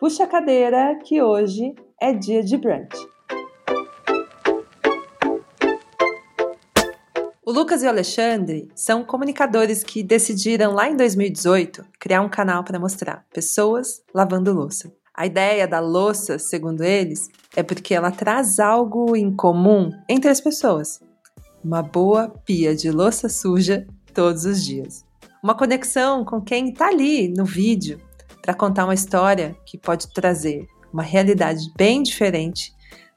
Puxa a cadeira que hoje é dia de brunch. O Lucas e o Alexandre são comunicadores que decidiram lá em 2018 criar um canal para mostrar pessoas lavando louça. A ideia da louça, segundo eles, é porque ela traz algo em comum entre as pessoas. Uma boa pia de louça suja todos os dias. Uma conexão com quem está ali no vídeo para contar uma história que pode trazer uma realidade bem diferente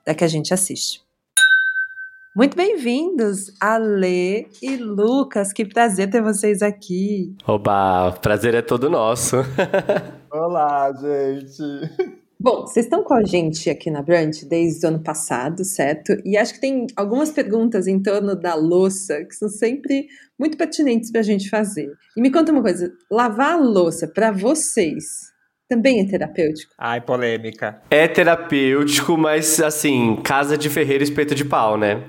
da que a gente assiste. Muito bem-vindos, Ale e Lucas. Que prazer ter vocês aqui. Oba, prazer é todo nosso. Olá, gente. Bom, vocês estão com a gente aqui na Brunch desde o ano passado, certo? E acho que tem algumas perguntas em torno da louça que são sempre muito pertinentes para a gente fazer. E me conta uma coisa: lavar a louça para vocês também é terapêutico? Ai, polêmica. É terapêutico, mas assim, casa de ferreiro espeto de pau, né?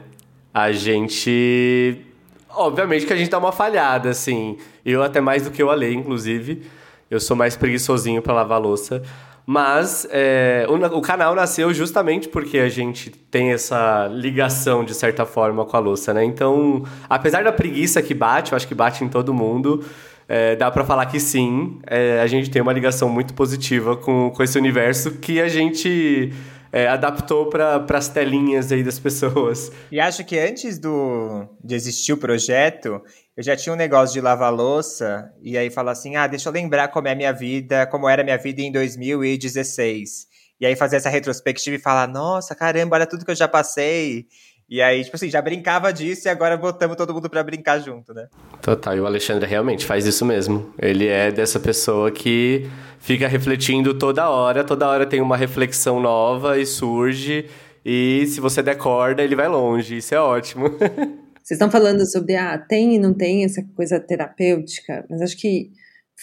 a gente. Obviamente que a gente dá uma falhada, assim. Eu, até mais do que eu Ale, inclusive. Eu sou mais preguiçosinho para lavar louça. Mas é, o, o, canal nasceu justamente porque a gente tem essa ligação, de certa forma, com a louça, né? Então, apesar da preguiça que bate, eu acho que bate em todo mundo, é, dá para falar que sim, é, a gente tem uma ligação muito positiva com, com esse universo que a gente é, adaptou para as telinhas aí das pessoas. E acho que antes do, de existir o projeto, eu já tinha um negócio de lavar louça, e aí falar assim, ah, deixa eu lembrar como é a minha vida, como era a minha vida em 2016. E aí fazer essa retrospectiva e falar, nossa, caramba, olha tudo que eu já passei. E aí, tipo assim, já brincava disso e agora botamos todo mundo para brincar junto, né? Total, e o Alexandre realmente faz isso mesmo. Ele é dessa pessoa que fica refletindo toda hora, toda hora tem uma reflexão nova e surge. E se você der corda, ele vai longe. Isso é ótimo. Vocês estão falando sobre, ah, tem e não tem essa coisa terapêutica, mas acho que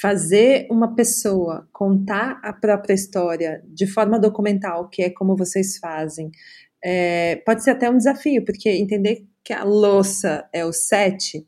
fazer uma pessoa contar a própria história de forma documental, que é como vocês fazem, é, pode ser até um desafio, porque entender que a louça é o sete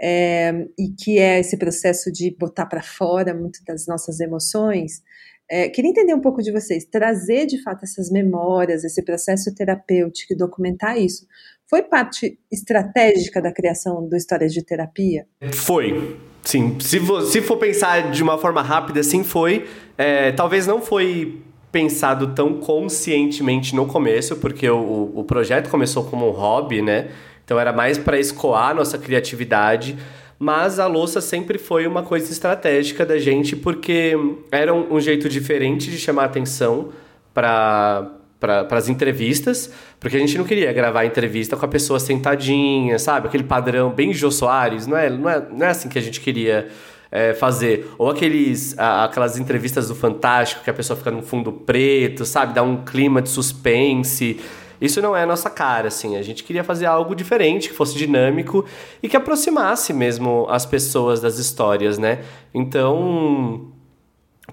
é, e que é esse processo de botar para fora muitas das nossas emoções. É, queria entender um pouco de vocês, trazer de fato essas memórias, esse processo terapêutico, documentar isso. Foi parte estratégica da criação do Histórias de Terapia? Foi. Sim, se, se for pensar de uma forma rápida, sim, foi. É, talvez não foi pensado tão conscientemente no começo, porque o, o projeto começou como um hobby, né? Então era mais para escoar nossa criatividade. Mas a louça sempre foi uma coisa estratégica da gente, porque era um, um jeito diferente de chamar atenção para para as entrevistas, porque a gente não queria gravar entrevista com a pessoa sentadinha, sabe? Aquele padrão bem Jô Soares, não é, não é, não é assim que a gente queria é, fazer. Ou aqueles, aquelas entrevistas do Fantástico que a pessoa fica no fundo preto, sabe? Dá um clima de suspense. Isso não é a nossa cara, assim. A gente queria fazer algo diferente, que fosse dinâmico e que aproximasse mesmo as pessoas das histórias, né? Então,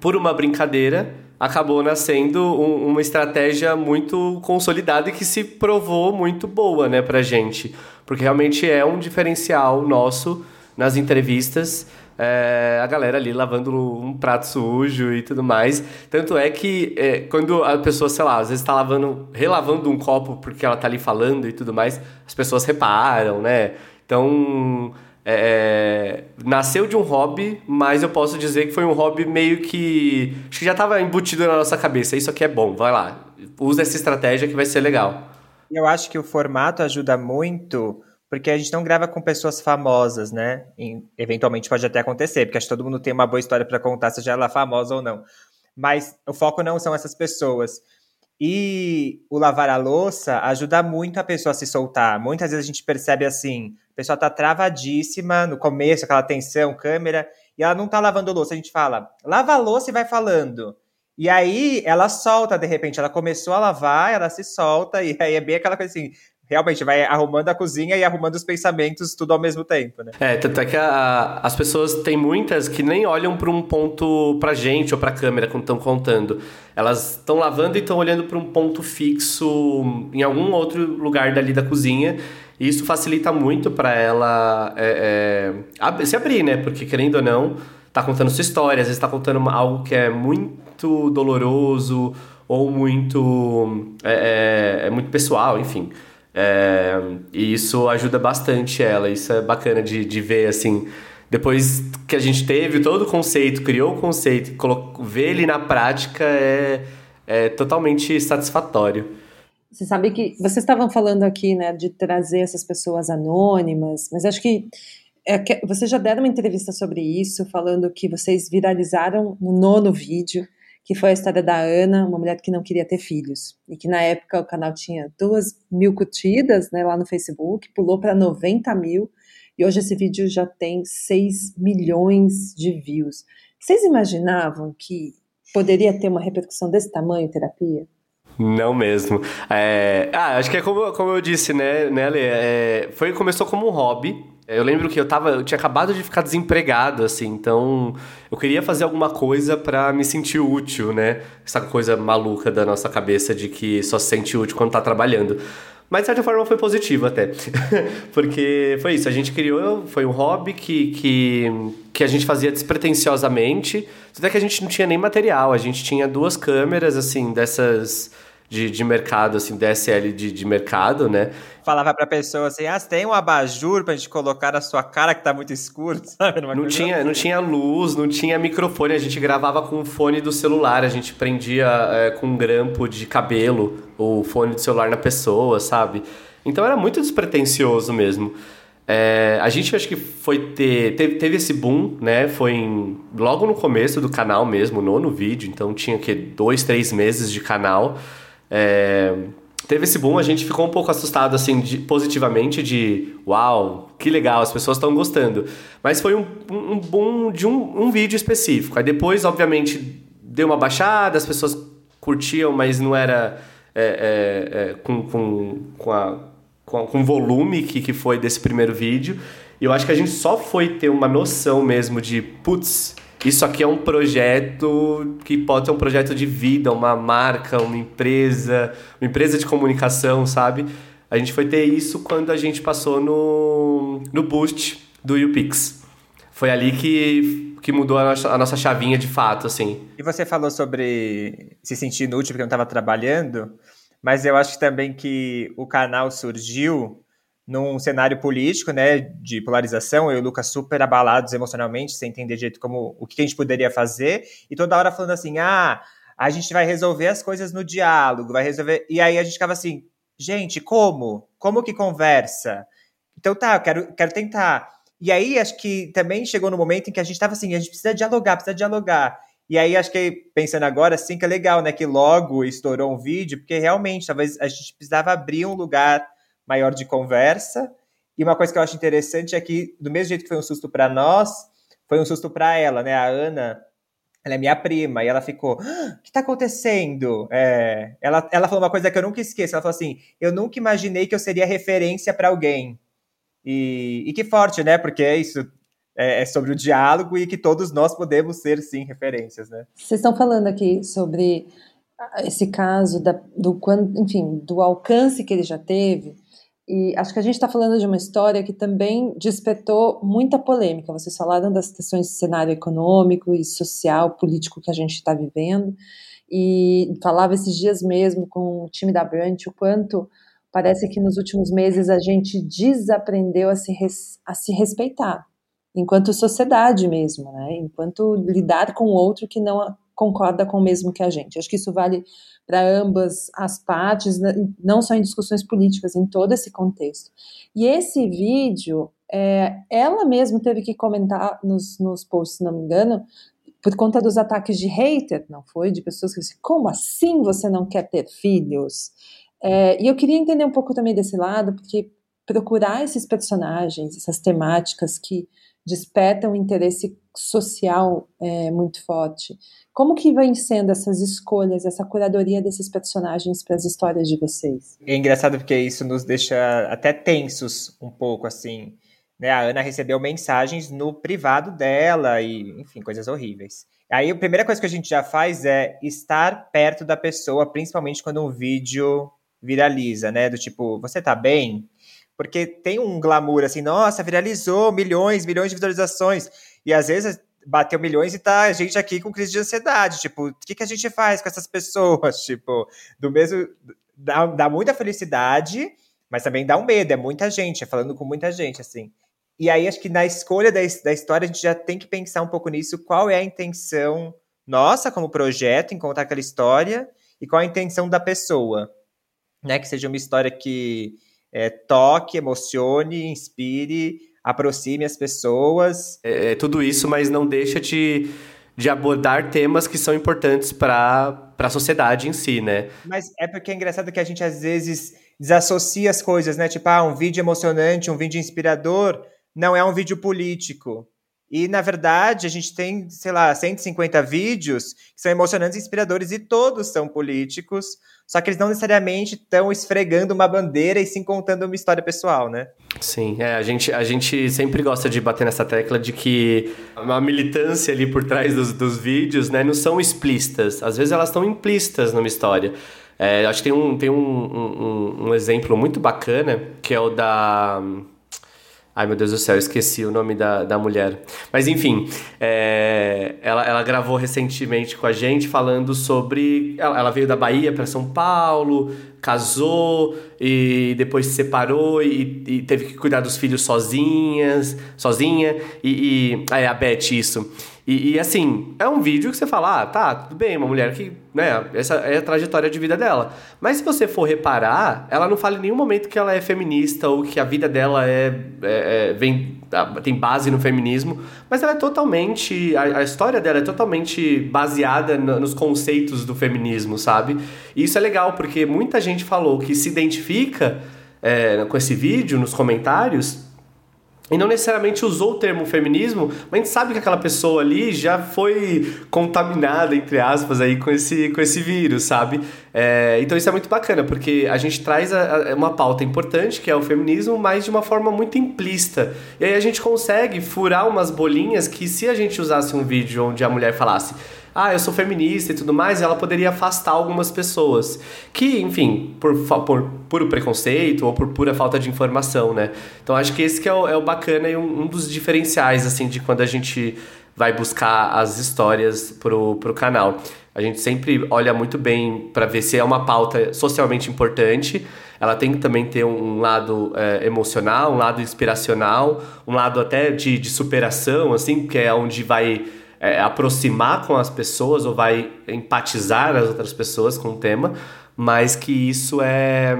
por uma brincadeira, acabou nascendo um, uma estratégia muito consolidada e que se provou muito boa, né, pra gente. Porque realmente é um diferencial nosso nas entrevistas é, a galera ali lavando um prato sujo e tudo mais. Tanto é que é, quando a pessoa, sei lá, às vezes está lavando, relavando um copo porque ela está ali falando e tudo mais, as pessoas reparam, né? Então. É, nasceu de um hobby, mas eu posso dizer que foi um hobby meio que. Acho que já estava embutido na nossa cabeça. Isso aqui é bom, vai lá. Usa essa estratégia que vai ser legal. Eu acho que o formato ajuda muito porque a gente não grava com pessoas famosas, né? E, eventualmente pode até acontecer, porque acho que todo mundo tem uma boa história para contar, seja ela famosa ou não. Mas o foco não são essas pessoas. E o lavar a louça ajuda muito a pessoa a se soltar. Muitas vezes a gente percebe assim, a pessoa tá travadíssima no começo, aquela tensão, câmera, e ela não tá lavando louça. A gente fala, lava a louça e vai falando. E aí ela solta de repente, ela começou a lavar, ela se solta, e aí é bem aquela coisa assim, realmente vai arrumando a cozinha e arrumando os pensamentos tudo ao mesmo tempo, né? É, tanto é que a, as pessoas tem muitas que nem olham para um ponto pra gente ou pra câmera quando estão contando. Elas estão lavando e estão olhando para um ponto fixo em algum outro lugar dali da cozinha. E isso facilita muito para ela é, é, se abrir, né? Porque querendo ou não, tá contando sua história, às vezes tá contando algo que é muito doloroso ou muito é, é, é muito pessoal, enfim. É, e isso ajuda bastante ela, isso é bacana de, de ver, assim, depois que a gente teve todo o conceito, criou o conceito, colocou, ver ele na prática é, é totalmente satisfatório. Você sabe que vocês estavam falando aqui, né, de trazer essas pessoas anônimas, mas acho que, é que vocês já deram uma entrevista sobre isso, falando que vocês viralizaram no nono vídeo que foi a história da Ana, uma mulher que não queria ter filhos. E que na época o canal tinha duas mil curtidas né, lá no Facebook, pulou para 90 mil, e hoje esse vídeo já tem 6 milhões de views. Vocês imaginavam que poderia ter uma repercussão desse tamanho terapia? Não mesmo. É... Ah, acho que é como, como eu disse, né, né Lê? É... Foi, começou como um hobby, eu lembro que eu tava, eu tinha acabado de ficar desempregado, assim, então eu queria fazer alguma coisa para me sentir útil, né? Essa coisa maluca da nossa cabeça de que só se sente útil quando tá trabalhando. Mas de certa forma foi positivo até. Porque foi isso, a gente criou, foi um hobby que, que, que a gente fazia despretensiosamente. Até que a gente não tinha nem material, a gente tinha duas câmeras, assim, dessas de, de mercado, assim, DSL de, de mercado, né? Falava pra pessoa assim, ah, tem um abajur pra gente colocar na sua cara que tá muito escuro, sabe? não tinha, assim. não tinha luz, não tinha microfone, a gente gravava com o fone do celular, a gente prendia é, com um grampo de cabelo o fone do celular na pessoa, sabe? Então era muito despretensioso mesmo. É, a gente acho que foi ter. Teve, teve, esse boom, né? Foi em, logo no começo do canal mesmo, nono vídeo, então tinha que dois, três meses de canal. É, teve esse boom, a gente ficou um pouco assustado, assim, de, positivamente, de uau, que legal, as pessoas estão gostando. Mas foi um, um boom de um, um, vídeo específico. Aí depois, obviamente, deu uma baixada, as pessoas curtiam, mas não era é, é, é com, com, com, a, com, o volume que, que foi desse primeiro vídeo. E eu acho que a gente só foi ter uma noção mesmo de, putz, isso aqui é um projeto que pode ser um projeto de vida, uma marca, uma empresa, uma empresa de comunicação, sabe? A gente foi ter isso quando a gente passou no, no boost do UPix. Foi ali que, que mudou a nossa, a nossa chavinha de fato, assim. E você falou sobre se sentir inútil porque não estava trabalhando, mas eu acho também que o canal surgiu num cenário político, né, de polarização, eu e o Lucas super abalados emocionalmente, sem entender direito como o que a gente poderia fazer, e toda hora falando assim: "Ah, a gente vai resolver as coisas no diálogo, vai resolver". E aí a gente ficava assim: "Gente, como? Como que conversa?". Então tá, eu quero quero tentar. E aí acho que também chegou no momento em que a gente estava assim, a gente precisa dialogar, precisa dialogar. E aí acho que pensando agora, assim, que é legal, né, que logo estourou um vídeo, porque realmente talvez a gente precisava abrir um lugar maior de conversa. E uma coisa que eu acho interessante é que, do mesmo jeito que foi um susto para nós, foi um susto para ela, né? A Ana, ela é minha prima, e ela ficou: ah, o que está acontecendo? É, ela, ela falou uma coisa que eu nunca esqueço: ela falou assim, eu nunca imaginei que eu seria referência para alguém. E, e que forte, né? Porque é isso, é, é, sobre o diálogo e que todos nós podemos ser, sim, referências, né? Vocês estão falando aqui sobre esse caso, da, do, enfim, do alcance que ele já teve. E acho que a gente está falando de uma história que também despertou muita polêmica. Vocês falaram das questões de cenário econômico e social, político que a gente está vivendo. E falava esses dias mesmo com o time da Brant o quanto parece que nos últimos meses a gente desaprendeu a se, res, a se respeitar, enquanto sociedade mesmo, né? enquanto lidar com outro que não concorda com o mesmo que a gente. Acho que isso vale para ambas as partes, né, não só em discussões políticas, em todo esse contexto. E esse vídeo, é, ela mesma teve que comentar nos, nos posts, se não me engano, por conta dos ataques de hater, não foi? De pessoas que dizem, como assim você não quer ter filhos? É, e eu queria entender um pouco também desse lado, porque procurar esses personagens, essas temáticas que despertam interesse social é, muito forte. Como que vem sendo essas escolhas, essa curadoria desses personagens para as histórias de vocês? É engraçado porque isso nos deixa até tensos um pouco, assim. Né? A Ana recebeu mensagens no privado dela e, enfim, coisas horríveis. Aí a primeira coisa que a gente já faz é estar perto da pessoa, principalmente quando um vídeo viraliza, né? Do tipo, você tá bem? Porque tem um glamour assim, nossa, viralizou milhões, milhões de visualizações. E às vezes bateu milhões e tá a gente aqui com crise de ansiedade. Tipo, o que, que a gente faz com essas pessoas? Tipo, do mesmo. Dá, dá muita felicidade, mas também dá um medo. É muita gente, é falando com muita gente, assim. E aí, acho que na escolha da, da história, a gente já tem que pensar um pouco nisso. Qual é a intenção nossa como projeto em contar aquela história e qual a intenção da pessoa, né? Que seja uma história que é, toque, emocione, inspire, aproxime as pessoas. É, é, tudo isso, mas não deixa de, de abordar temas que são importantes para a sociedade em si, né? Mas é porque é engraçado que a gente às vezes desassocia as coisas, né? Tipo, ah, um vídeo emocionante, um vídeo inspirador, não é um vídeo político. E, na verdade, a gente tem, sei lá, 150 vídeos que são emocionantes e inspiradores e todos são políticos, só que eles não necessariamente estão esfregando uma bandeira e sim contando uma história pessoal, né? Sim, é, a gente, a gente sempre gosta de bater nessa tecla de que uma militância ali por trás dos, dos vídeos, né, não são explícitas. Às vezes elas estão implícitas numa história. É, acho que tem, um, tem um, um, um exemplo muito bacana, que é o da Ai, meu Deus do céu, esqueci o nome da, da mulher. Mas, enfim, é, ela, ela gravou recentemente com a gente falando sobre. Ela, ela veio da Bahia para São Paulo, casou e depois se separou e, e, teve que cuidar dos filhos sozinhas, sozinha. E. e é a Beth, isso. E, e, assim, é um vídeo que você fala, ah, tá, tudo bem, uma mulher que, né, essa é a trajetória de vida dela. Mas se você for reparar, ela não fala em nenhum momento que ela é feminista ou que a vida dela é, é, é vem, tem base no feminismo, mas ela é totalmente, a, a história dela é totalmente baseada no, nos conceitos do feminismo, sabe? E isso é legal, porque muita gente falou que se identifica é, com esse vídeo nos comentários e não necessariamente usou o termo feminismo, mas a gente sabe que aquela pessoa ali já foi contaminada, entre aspas, aí com esse, com esse vírus, sabe? É, então isso é muito bacana, porque a gente traz a, a, uma pauta importante, que é o feminismo, mas de uma forma muito implícita. E aí a gente consegue furar umas bolinhas que se a gente usasse um vídeo onde a mulher falasse ah, eu sou feminista e tudo mais, ela poderia afastar algumas pessoas. Que, enfim, por, por puro preconceito ou por pura falta de informação, né? Então acho que esse que é o, é o bacana e um, um dos diferenciais, assim, de quando a gente vai buscar as histórias pro, pro canal. A gente sempre olha muito bem para ver se é uma pauta socialmente importante. Ela tem que também ter um lado é, emocional, um lado inspiracional, um lado até de, de superação, assim, que é onde vai é, aproximar com as pessoas ou vai empatizar as outras pessoas com o tema, mas que isso é,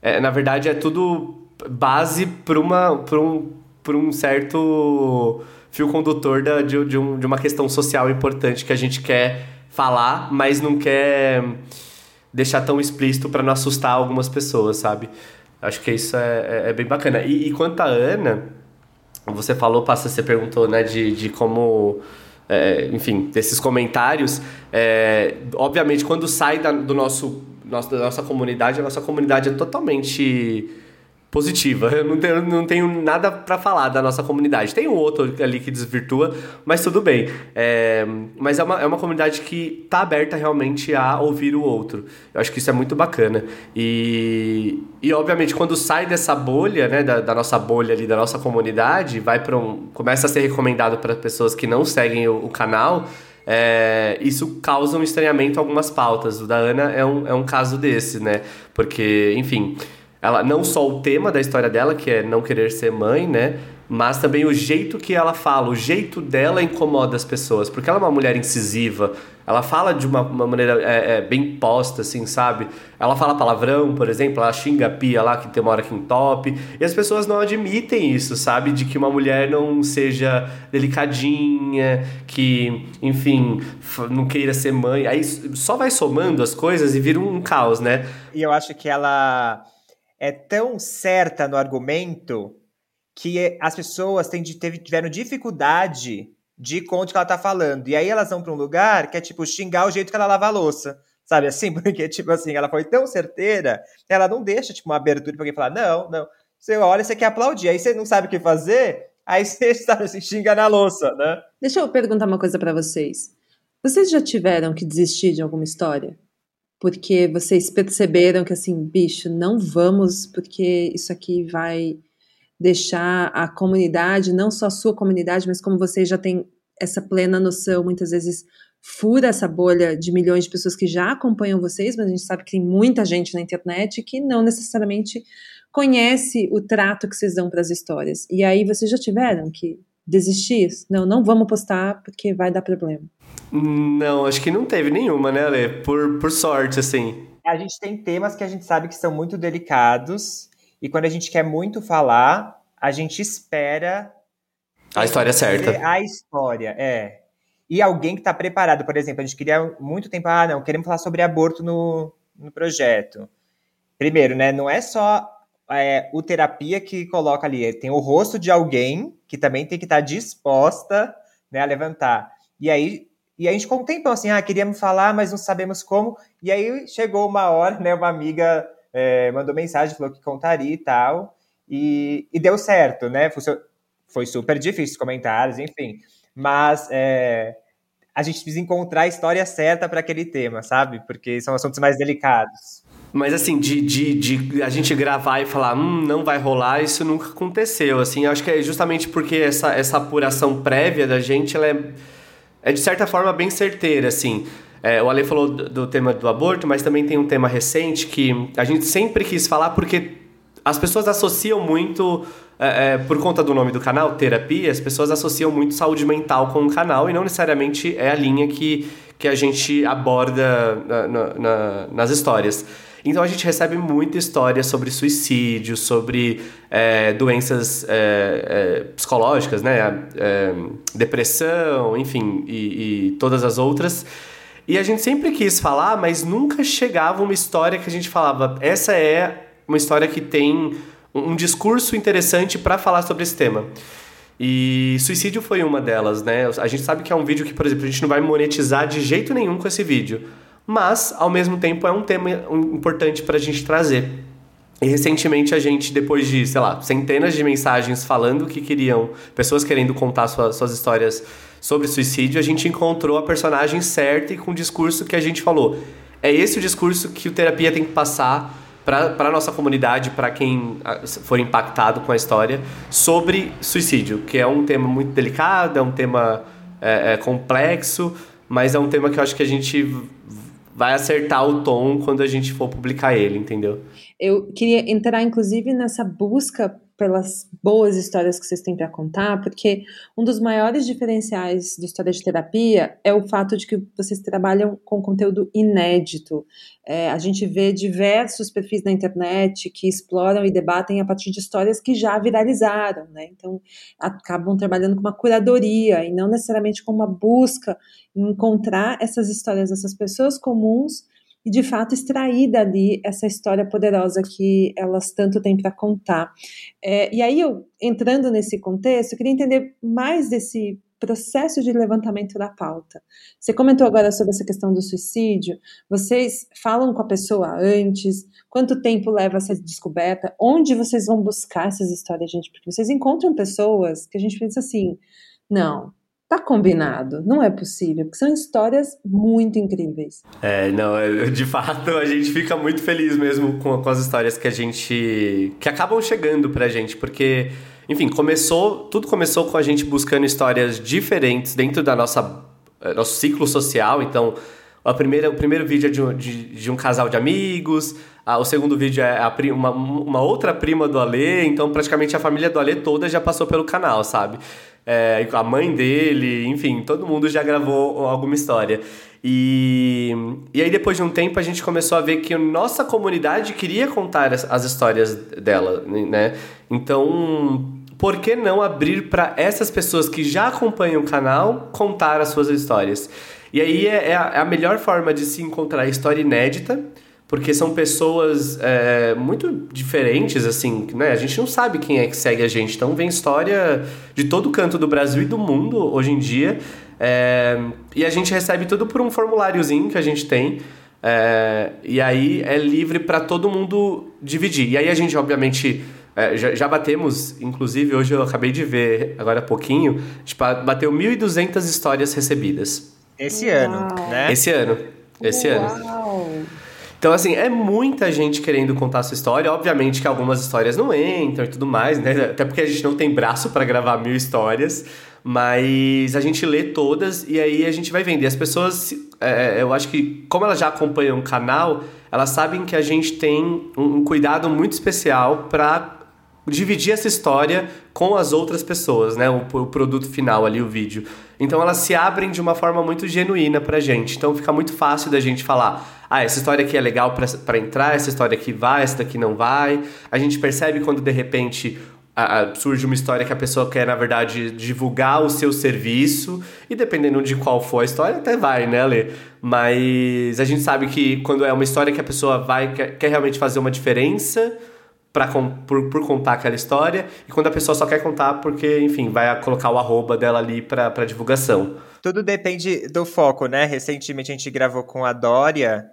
é na verdade, é tudo base para um, um certo fio condutor da, de, de, um, de uma questão social importante que a gente quer falar, mas não quer deixar tão explícito para não assustar algumas pessoas, sabe? Acho que isso é, é, é bem bacana. E, e quanto a Ana, você falou, passa, você perguntou, né, de, de como é, enfim, desses comentários. É, obviamente, quando sai da, do nosso, nosso, da nossa comunidade, a nossa comunidade é totalmente positiva. Eu não tenho, não tenho nada para falar da nossa comunidade. Tem um outro ali que desvirtua, mas tudo bem. É, mas é uma, é uma comunidade que tá aberta realmente a ouvir o outro. Eu acho que isso é muito bacana. E, e obviamente, quando sai dessa bolha, né, da, da nossa bolha ali, da nossa comunidade, vai para um. começa a ser recomendado para pessoas que não seguem o, o canal. É, isso causa um estranhamento algumas pautas. O da Ana é um, é um caso desse, né? Porque, enfim, ela não só o tema da história dela, que é não querer ser mãe, né? Mas também o jeito que ela fala, o jeito dela incomoda as pessoas, porque ela é uma mulher incisiva, ela fala de uma, uma maneira é, é, bem posta, assim, sabe? Ela fala palavrão, por exemplo, ela xinga a pia lá que tem uma hora que entope, e as pessoas não admitem isso, sabe? De que uma mulher não seja delicadinha, que, enfim, não queira ser mãe. Aí só vai somando as coisas e vira um caos, né? E eu acho que ela é tão certa no argumento que as pessoas têm, tiveram dificuldade de conta que ela tá falando. E aí elas vão para um lugar que é tipo xingar o jeito que ela lava a louça. Sabe assim? Porque, tipo assim, ela foi tão certeira, ela não deixa, tipo, uma abertura pra alguém falar, não, não. Você olha, você quer aplaudir. Aí você não sabe o que fazer, aí você sabe, se xinga na louça, né? Deixa eu perguntar uma coisa para vocês. Vocês já tiveram que desistir de alguma história? Porque vocês perceberam que assim, bicho, não vamos, porque isso aqui vai deixar a comunidade, não só a sua comunidade, mas como vocês já têm essa plena noção muitas vezes fura essa bolha de milhões de pessoas que já acompanham vocês, mas a gente sabe que tem muita gente na internet que não necessariamente conhece o trato que vocês dão para as histórias. E aí vocês já tiveram que desistir? Não, não vamos postar porque vai dar problema. Não, acho que não teve nenhuma, né, Ale? Por, por sorte, assim. A gente tem temas que a gente sabe que são muito delicados e quando a gente quer muito falar, a gente espera a história certa. A história, é. E alguém que está preparado, por exemplo, a gente queria muito tempo, ah, não, queremos falar sobre aborto no, no projeto. Primeiro, né, não é só é, o terapia que coloca ali, tem o rosto de alguém que também tem que estar tá disposta né, a levantar. E aí, e a gente com o tempo assim, ah, queríamos falar, mas não sabemos como. E aí chegou uma hora, né, uma amiga é, mandou mensagem, falou que contaria e tal, e, e deu certo, né? Foi, foi super difícil, comentários, enfim mas é, a gente precisa encontrar a história certa para aquele tema, sabe? Porque são assuntos mais delicados. Mas assim, de, de, de, a gente gravar e falar, hum, não vai rolar, isso nunca aconteceu. Assim, acho que é justamente porque essa, essa apuração prévia da gente, ela é, é de certa forma bem certeira, assim. É, o Ale falou do, do tema do aborto, mas também tem um tema recente que a gente sempre quis falar porque as pessoas associam muito é, é, por conta do nome do canal, terapia, as pessoas associam muito saúde mental com o canal e não necessariamente é a linha que, que a gente aborda na, na, na, nas histórias. Então a gente recebe muita história sobre suicídio, sobre é, doenças é, é, psicológicas, né? É, depressão, enfim, e, e todas as outras. E a gente sempre quis falar, mas nunca chegava uma história que a gente falava, essa é uma história que tem um discurso interessante para falar sobre esse tema. E suicídio foi uma delas, né? A gente sabe que é um vídeo que, por exemplo, a gente não vai monetizar de jeito nenhum com esse vídeo. Mas, ao mesmo tempo, é um tema importante para a gente trazer. E recentemente a gente, depois de, sei lá, centenas de mensagens falando que queriam, pessoas querendo contar suas histórias sobre suicídio, a gente encontrou a personagem certa e com o discurso que a gente falou. É esse o discurso que o terapia tem que passar para a nossa comunidade, para quem for impactado com a história, sobre suicídio, que é um tema muito delicado, é um tema é, é complexo, mas é um tema que eu acho que a gente vai acertar o tom quando a gente for publicar ele, entendeu? Eu queria entrar, inclusive, nessa busca pelas boas histórias que vocês têm para contar, porque um dos maiores diferenciais de história de terapia é o fato de que vocês trabalham com conteúdo inédito. É, a gente vê diversos perfis na internet que exploram e debatem a partir de histórias que já viralizaram, né? Então, acabam trabalhando com uma curadoria e não necessariamente com uma busca em encontrar essas histórias dessas pessoas comuns e de fato extrair dali essa história poderosa que elas tanto têm para contar. É, e aí, eu, entrando nesse contexto, eu queria entender mais desse processo de levantamento da pauta. Você comentou agora sobre essa questão do suicídio. Vocês falam com a pessoa antes? Quanto tempo leva essa descoberta? Onde vocês vão buscar essas histórias, gente? Porque vocês encontram pessoas que a gente pensa assim: não, Tá combinado, não é possível, porque são histórias muito incríveis. É, não, de fato a gente fica muito feliz mesmo com, com as histórias que a gente. que acabam chegando pra gente, porque, enfim, começou. Tudo começou com a gente buscando histórias diferentes dentro da nossa eh, nosso ciclo social, então. A primeira, o primeiro vídeo é de, de, de um casal de amigos, o segundo vídeo é a, uma, uma outra prima do Alê, então praticamente a família do Alê toda já passou pelo canal, sabe? É, a mãe dele, enfim, todo mundo já gravou alguma história. E, e aí, depois de um tempo, a gente começou a ver que nossa comunidade queria contar as, as histórias dela, né? Então, por que não abrir para essas pessoas que já acompanham o canal contar as suas histórias? E aí é, é a, é melhor forma de se encontrar história inédita porque são pessoas é, muito diferentes, assim, né? A gente não sabe quem é que segue a gente, então vem história de todo canto do Brasil e do mundo hoje em dia, é, e a gente recebe tudo por um formuláriozinho que a gente tem, é, e aí é livre para todo mundo dividir. E aí a gente, obviamente, é, já, já, batemos, inclusive hoje eu acabei de ver, agora há pouquinho, tipo, bateu 1.200 histórias recebidas. Esse Uau. ano, né? Esse ano. Esse Uau. ano. Então, assim, é muita gente querendo contar a sua história. Obviamente que algumas histórias não entram e tudo mais, né? Até porque a gente não tem braço para gravar mil histórias. Mas a gente lê todas e aí a gente vai vender. As pessoas, é, eu acho que, como elas já acompanham o canal, elas sabem que a gente tem um, um cuidado muito especial para dividir essa história com as outras pessoas, né? O, o, produto final ali, o vídeo. Então elas se abrem de uma forma muito genuína pra gente. Então fica muito fácil da gente falar: ah, essa história aqui é legal para entrar, essa história aqui vai, essa daqui não vai. A gente percebe quando de repente surge uma história que a pessoa quer, na verdade, divulgar o seu serviço, e dependendo de qual for a história, até vai, né, Lê? Mas a gente sabe que quando é uma história que a pessoa vai, quer, quer realmente fazer uma diferença pra, por, por contar aquela história, e quando a pessoa só quer contar porque, enfim, vai colocar o arroba dela ali pra, pra divulgação. Tudo depende do foco, né? Recentemente a gente gravou com a Dória,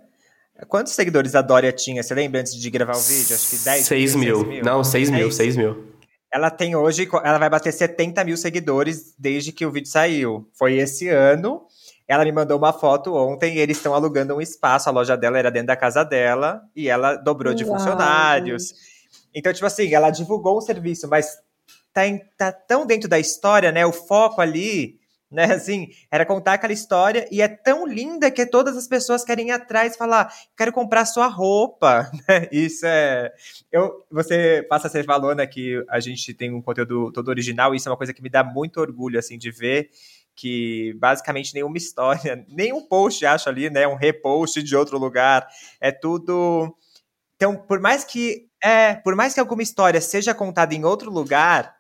Quantos seguidores a Dória tinha? Você lembra antes de gravar o vídeo? Acho que 10 6 mil. 6 mil. Não, 6 mil, 6 mil. Ela tem hoje, ela vai bater 70 mil seguidores desde que o vídeo saiu. Foi esse ano. Ela me mandou uma foto ontem e eles estão alugando um espaço. A loja dela era dentro da casa dela e ela dobrou de Uau. funcionários. Então, tipo assim, ela divulgou um serviço, mas tá, em, tá tão dentro da história, né? O foco ali né? Assim, era contar aquela história e é tão linda que todas as pessoas querem ir atrás falar, quero comprar sua roupa, né? Isso é... Eu, você passa, você falou, né, que a gente tem um conteúdo todo original e isso é uma coisa que me dá muito orgulho, assim, de ver que basicamente nenhuma história, nenhum post, acho ali, né, um repost de outro lugar, é tudo... Então, por mais que, é, por mais que alguma história seja contada em outro lugar,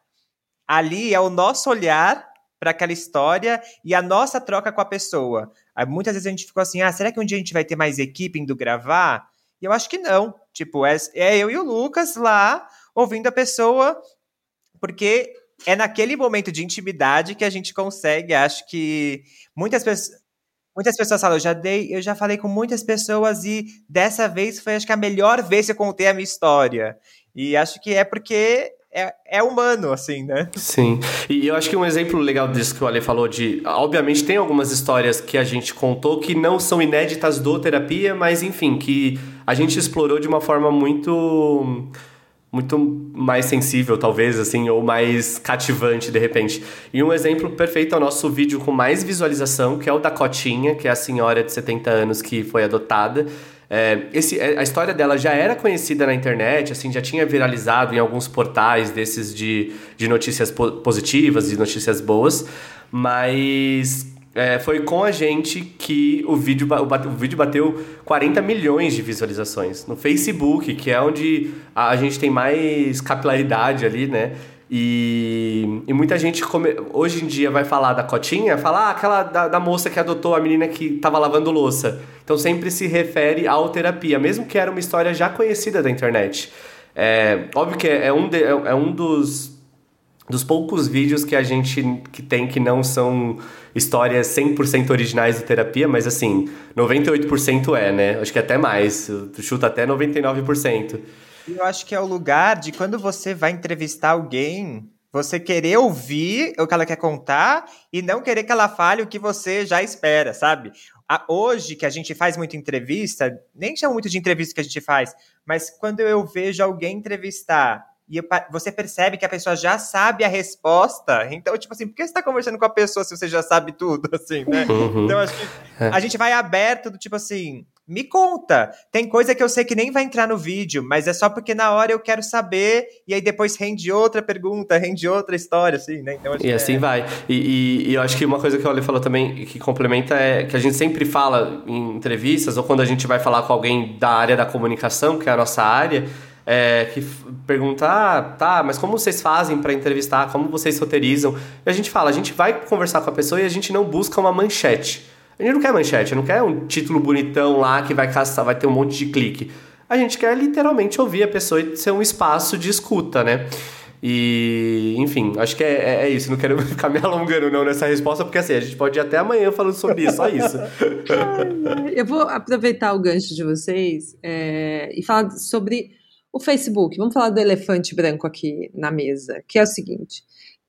ali é o nosso olhar para aquela história e a nossa troca com a pessoa. Aí, muitas vezes a gente ficou assim: ah, será que um dia a gente vai ter mais equipe indo gravar? E eu acho que não. Tipo, é, é eu e o Lucas lá ouvindo a pessoa, porque é naquele momento de intimidade que a gente consegue. Acho que muitas pessoas. Muitas pessoas falam, eu já dei, eu já falei com muitas pessoas e dessa vez foi acho que a melhor vez que eu contei a minha história. E acho que é porque é, é humano, assim, né? Sim. E eu acho que um exemplo legal disso que o Ale falou de. Obviamente, tem algumas histórias que a gente contou que não são inéditas do terapia, mas enfim, que a gente explorou de uma forma muito. Muito mais sensível, talvez, assim, ou mais cativante, de repente. E um exemplo perfeito é o nosso vídeo com mais visualização, que é o da Cotinha, que é a senhora de 70 anos que foi adotada. É, esse, é, a história dela já era conhecida na internet, assim, já tinha viralizado em alguns portais desses de, de notícias positivas e notícias boas, mas é, foi com a gente que o vídeo, o, o, vídeo bateu 40 milhões de visualizações no Facebook, que é onde a, a gente tem mais capilaridade ali, né? E, e muita gente come, hoje em dia vai falar da cotinha, falar ah, aquela da, da, moça que adotou a menina que estava lavando louça. Então sempre se refere ao terapia, mesmo que era uma história já conhecida da internet. É, óbvio que é, é um, de, é, é um dos, dos poucos vídeos que a gente que tem que não são histórias 100% originais do terapia, mas assim, 98% é, né? Acho que até mais, chuta até 99%. Eu acho que é o lugar de quando você vai entrevistar alguém, você querer ouvir o que ela quer contar e não querer que ela fale o que você já espera, sabe? Hoje, que a gente faz muita entrevista, nem chamo muito de entrevista que a gente faz, mas quando eu vejo alguém entrevistar e eu, você percebe que a pessoa já sabe a resposta. Então, tipo assim, por que você está conversando com a pessoa se você já sabe tudo, assim, né? Uhum. Então, acho que é. a gente vai aberto do tipo assim, me conta. Tem coisa que eu sei que nem vai entrar no vídeo, mas é só porque na hora eu quero saber e aí depois rende outra pergunta, rende outra história, assim, né? Então, e assim é... vai. E, e, e, eu acho que uma coisa que o Oli falou também, que complementa, é que a gente sempre fala em entrevistas ou quando a gente vai falar com alguém da área da comunicação, que é a nossa área, é, que pergunta, ah, tá, mas como vocês fazem para entrevistar? Como vocês roteirizam? E a gente fala, a gente vai conversar com a pessoa e a gente não busca uma manchete. A gente não quer manchete, não quer um título bonitão lá que vai caçar, vai ter um monte de clique. A gente quer literalmente ouvir a pessoa e ser um espaço de escuta, né? E, enfim, acho que é, é, é, isso. Não quero ficar me alongando não nessa resposta, porque assim, a gente pode ir até amanhã falando sobre isso, só isso. Eu vou aproveitar o gancho de vocês é, e falar sobre o Facebook. Vamos falar do elefante branco aqui na mesa, que é o seguinte.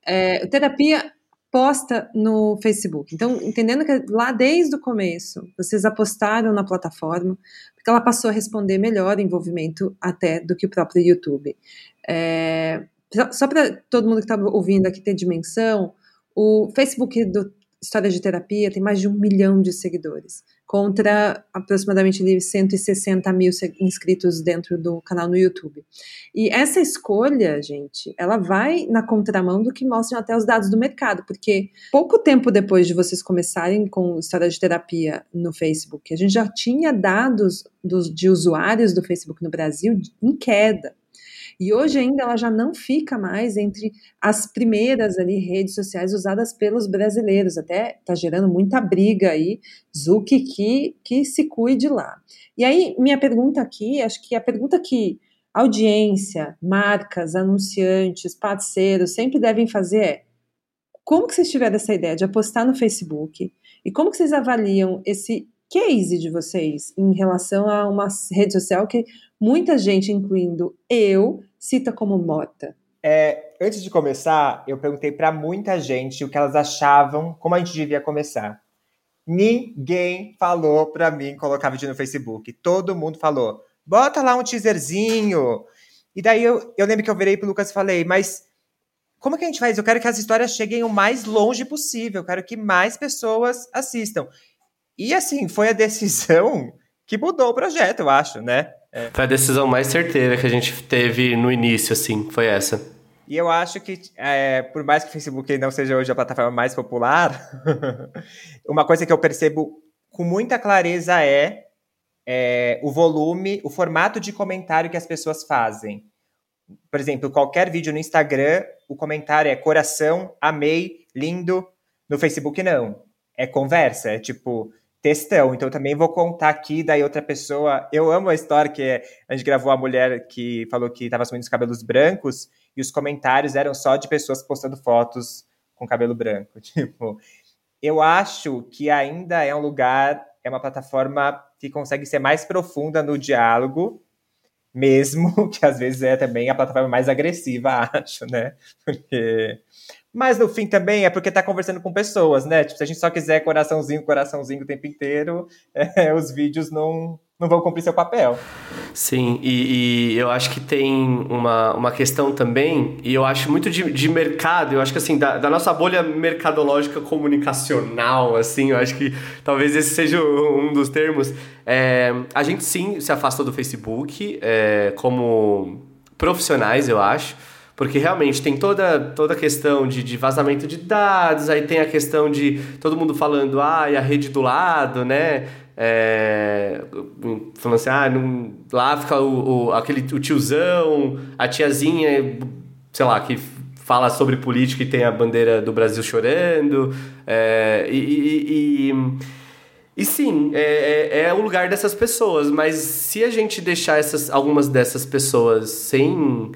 É, terapia posta no Facebook. Então, entendendo que lá desde o começo vocês apostaram na plataforma, porque ela passou a responder melhor envolvimento até do que o próprio YouTube. É, só para todo mundo que está ouvindo aqui ter dimensão, o Facebook do História de Terapia tem mais de um milhão de seguidores contra aproximadamente 160 mil inscritos dentro do canal no YouTube. E essa escolha, gente, ela vai na contramão do que mostram até os dados do mercado, porque pouco tempo depois de vocês começarem com história de terapia no Facebook, a gente já tinha dados dos, de usuários do Facebook no Brasil em queda. E hoje ainda ela já não fica mais entre as primeiras ali redes sociais usadas pelos brasileiros. Até está gerando muita briga aí. Zuki que, que se cuide lá. E aí, minha pergunta aqui, acho que a pergunta que audiência, marcas, anunciantes, parceiros sempre devem fazer é como que vocês tiveram essa ideia de apostar no Facebook e como que vocês avaliam esse case de vocês em relação a uma rede social que muita gente, incluindo eu, cita como morta? É, antes de começar, eu perguntei para muita gente o que elas achavam, como a gente devia começar. Ninguém falou para mim colocar vídeo no Facebook. Todo mundo falou, bota lá um teaserzinho. E daí eu, eu lembro que eu virei pro Lucas e falei, mas como que a gente faz? Eu quero que as histórias cheguem o mais longe possível. Eu quero que mais pessoas assistam. E assim, foi a decisão que mudou o projeto, eu acho, né? É. Foi a decisão mais certeira que a gente teve no início, assim, foi essa. E eu acho que, é, por mais que o Facebook não seja hoje a plataforma mais popular, uma coisa que eu percebo com muita clareza é, é, o volume, o formato de comentário que as pessoas fazem. Por exemplo, qualquer vídeo no Instagram, o comentário é coração, amei, lindo. No Facebook, não. É conversa, é tipo, textão. Então também vou contar aqui, daí outra pessoa. Eu amo a história que a gente gravou a mulher que falou que estava assumindo os cabelos brancos e os comentários eram só de pessoas postando fotos com cabelo branco. Tipo, eu acho que ainda é um lugar, é uma plataforma que consegue ser mais profunda no diálogo, mesmo que às vezes é também a plataforma mais agressiva, acho, né? Porque mas no fim também é porque tá conversando com pessoas, né? Tipo, se a gente só quiser coraçãozinho, coraçãozinho o tempo inteiro, é, os vídeos não, não vão cumprir seu papel. Sim, e, e, eu acho que tem uma, uma questão também, e eu acho muito de, de mercado, eu acho que assim, da, da, nossa bolha mercadológica comunicacional, assim, eu acho que talvez esse seja um dos termos. É, a gente sim se afastou do Facebook é, como profissionais, eu acho. Porque realmente tem toda, toda a questão de, de vazamento de dados, aí tem a questão de todo mundo falando, ah, e a rede do lado, né? É, falando assim, ah, não, lá fica o, o, aquele, o tiozão, a tiazinha, sei lá, que fala sobre política e tem a bandeira do Brasil chorando. É, e, e, e, e, sim, é, é, é, o lugar dessas pessoas, mas se a gente deixar essas, algumas dessas pessoas sem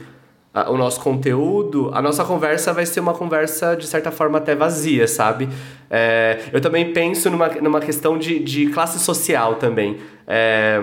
o nosso conteúdo, a nossa conversa vai ser uma conversa, de certa forma, até vazia, sabe? É, eu também penso numa, numa questão de, de classe social também. É,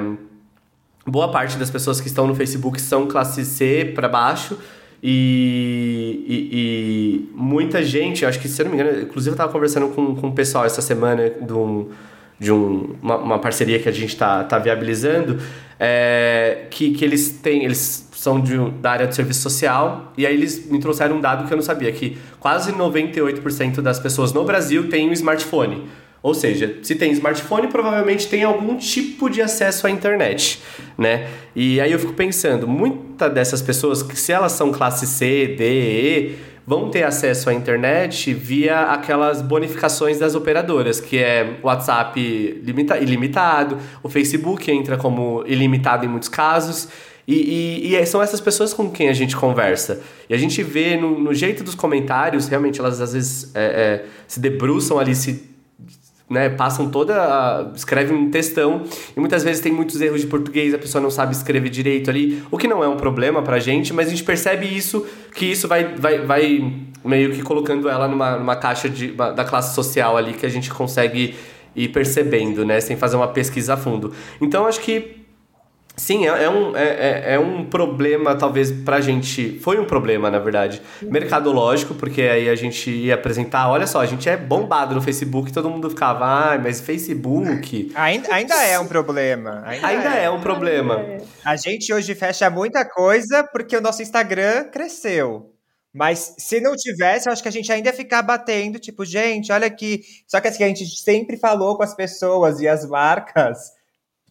boa parte das pessoas que estão no Facebook são classe C para baixo. E, e, e, muita gente, acho que se eu não me engano, inclusive eu estava conversando com, com o pessoal essa semana de, um, de um, uma, uma parceria que a gente está tá viabilizando, é, que, que eles têm, eles são de, da área de serviço social, e aí eles me trouxeram um dado que eu não sabia, que quase 98% das pessoas no Brasil têm um smartphone. Ou seja, se tem smartphone, provavelmente tem algum tipo de acesso à internet, né? E aí eu fico pensando, muitas dessas pessoas, se elas são classe C, D, E, vão ter acesso à internet via aquelas bonificações das operadoras, que é o WhatsApp ilimitado, o Facebook entra como ilimitado em muitos casos, e, e, e, é, são essas pessoas com quem a gente conversa. E a gente vê no, no jeito dos comentários, realmente elas às vezes é, é, se debruçam ali, se né, passam toda. escrevem um textão e muitas vezes tem muitos erros de português, a pessoa não sabe escrever direito ali, o que não é um problema pra gente, mas a gente percebe isso, que isso vai, vai, vai meio que colocando ela numa, numa caixa de, da classe social ali que a gente consegue ir percebendo, né, sem fazer uma pesquisa a fundo. Então acho que Sim, é, é um, é, é, é um problema, talvez, pra gente. Foi um problema, na verdade. Mercadológico, porque aí a gente ia apresentar. Olha só, a gente é bombado no Facebook, todo mundo ficava, ah, mas Facebook. Ainda, ainda é um problema. Ainda, ainda é. é. um problema. A gente hoje fecha muita coisa porque o nosso Instagram cresceu. Mas se não tivesse, eu acho que a gente ainda ia ficar batendo, tipo, gente, olha aqui. Só que assim, a gente sempre falou com as pessoas e as marcas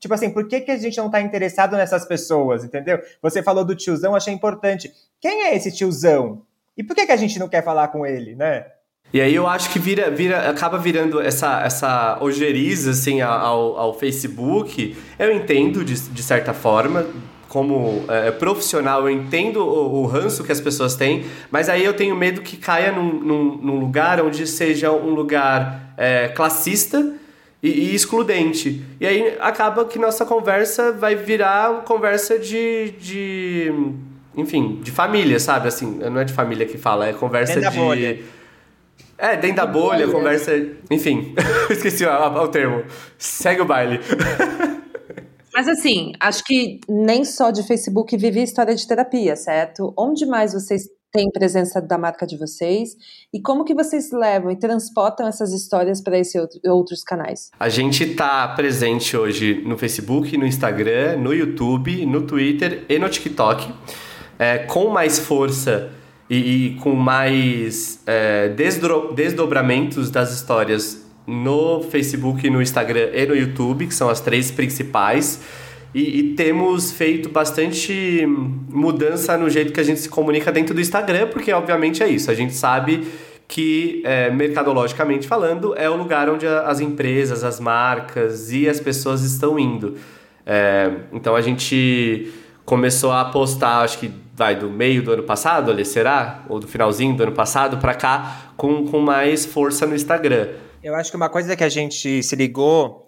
Tipo assim, por que, que a gente não tá interessado nessas pessoas, entendeu? Você falou do tiozão, achei importante. Quem é esse tiozão? E por que, que a gente não quer falar com ele, né? E aí eu acho que vira, vira, acaba virando essa, essa ojeriza, assim, ao, ao Facebook. Eu entendo, de, de certa forma, como é, profissional, eu entendo o, o, ranço que as pessoas têm, mas aí eu tenho medo que caia num, num, num lugar onde seja um lugar é, classista e, e, excludente. E aí acaba que nossa conversa vai virar conversa de, de. Enfim, de família, sabe? Assim, não é de família que fala, é conversa dentro de. Da bolha. É, dentro da bolha, conversa. Enfim, esqueci o, o termo. Segue o baile. Mas assim, acho que nem só de Facebook vive história de terapia, certo? Onde mais vocês tem presença da marca de vocês e como que vocês levam e transportam essas histórias para esses outros canais? A gente está presente hoje no Facebook, no Instagram, no YouTube, no Twitter e no TikTok, é, com mais força e, e com mais é, desdo desdobramentos das histórias no Facebook, no Instagram e no YouTube, que são as três principais. E, e, temos feito bastante mudança no jeito que a gente se comunica dentro do Instagram, porque obviamente é isso. A gente sabe que, é, mercadologicamente falando, é o lugar onde as empresas, as marcas e as pessoas estão indo. É, então a gente começou a postar, acho que vai do meio do ano passado, ali será? Ou do finalzinho do ano passado para cá, com, com mais força no Instagram. Eu acho que uma coisa que a gente se ligou